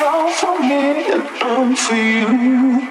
You're for me and I'm for you.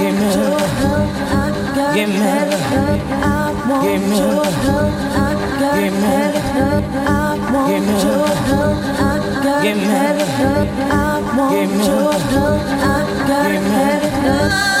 give me, your love. I got give me, I want give me, your love. I got give me, I want your love. I got give me, I want your love. I got.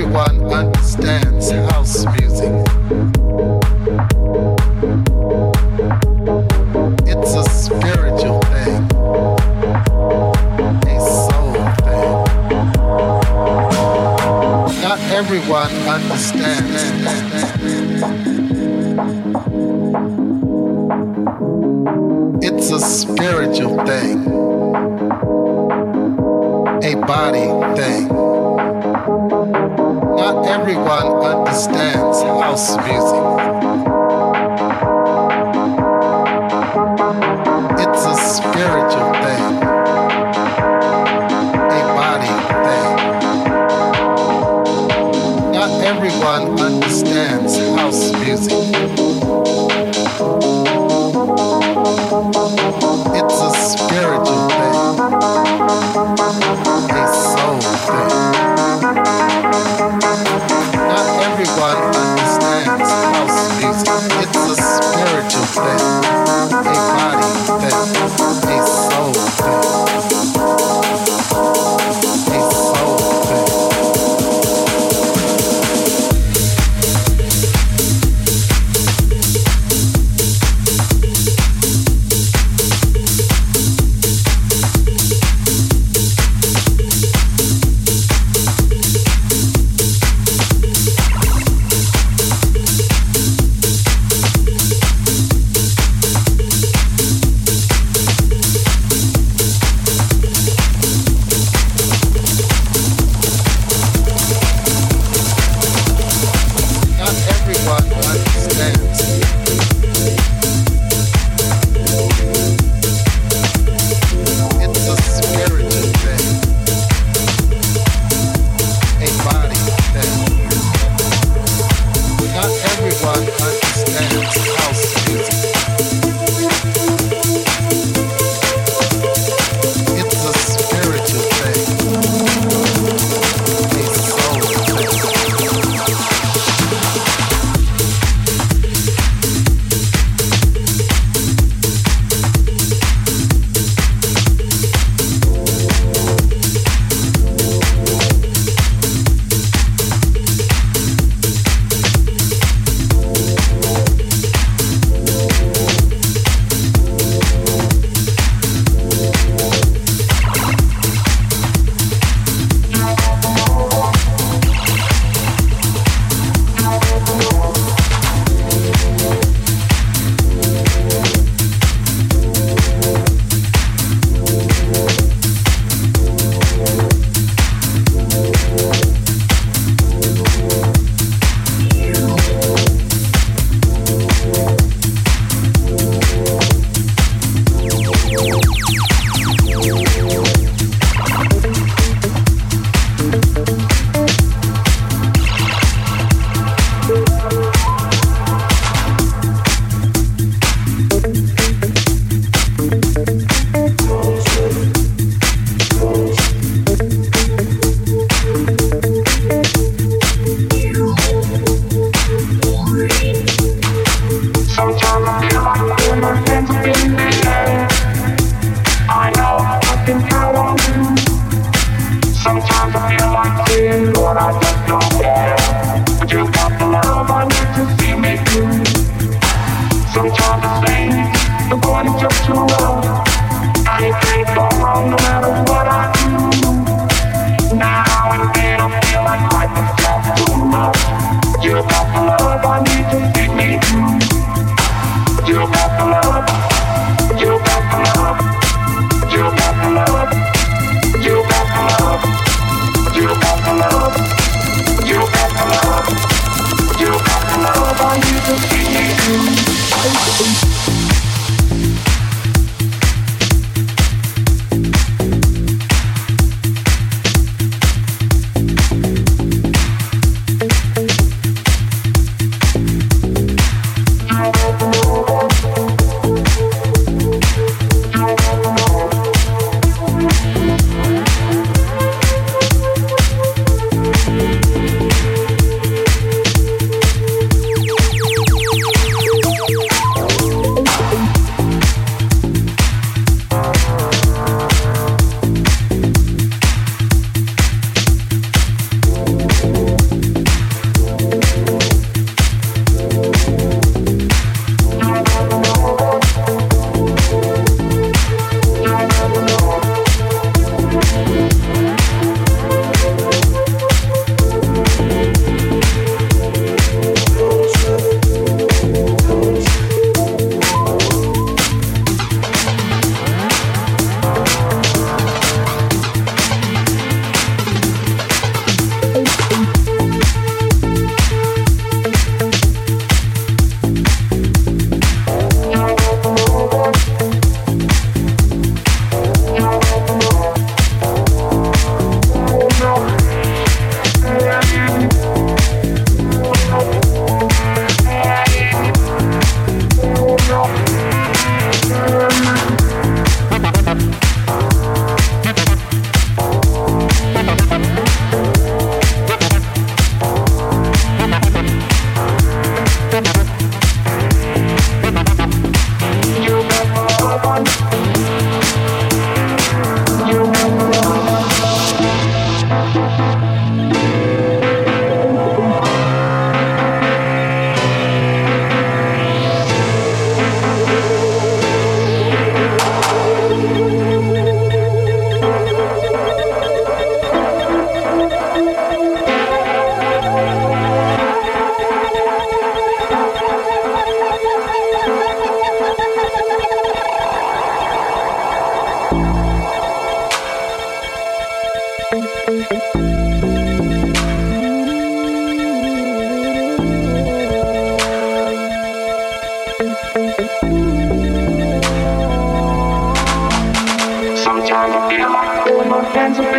everyone understands house music. It's a spiritual thing, a soul thing. Not everyone understands. House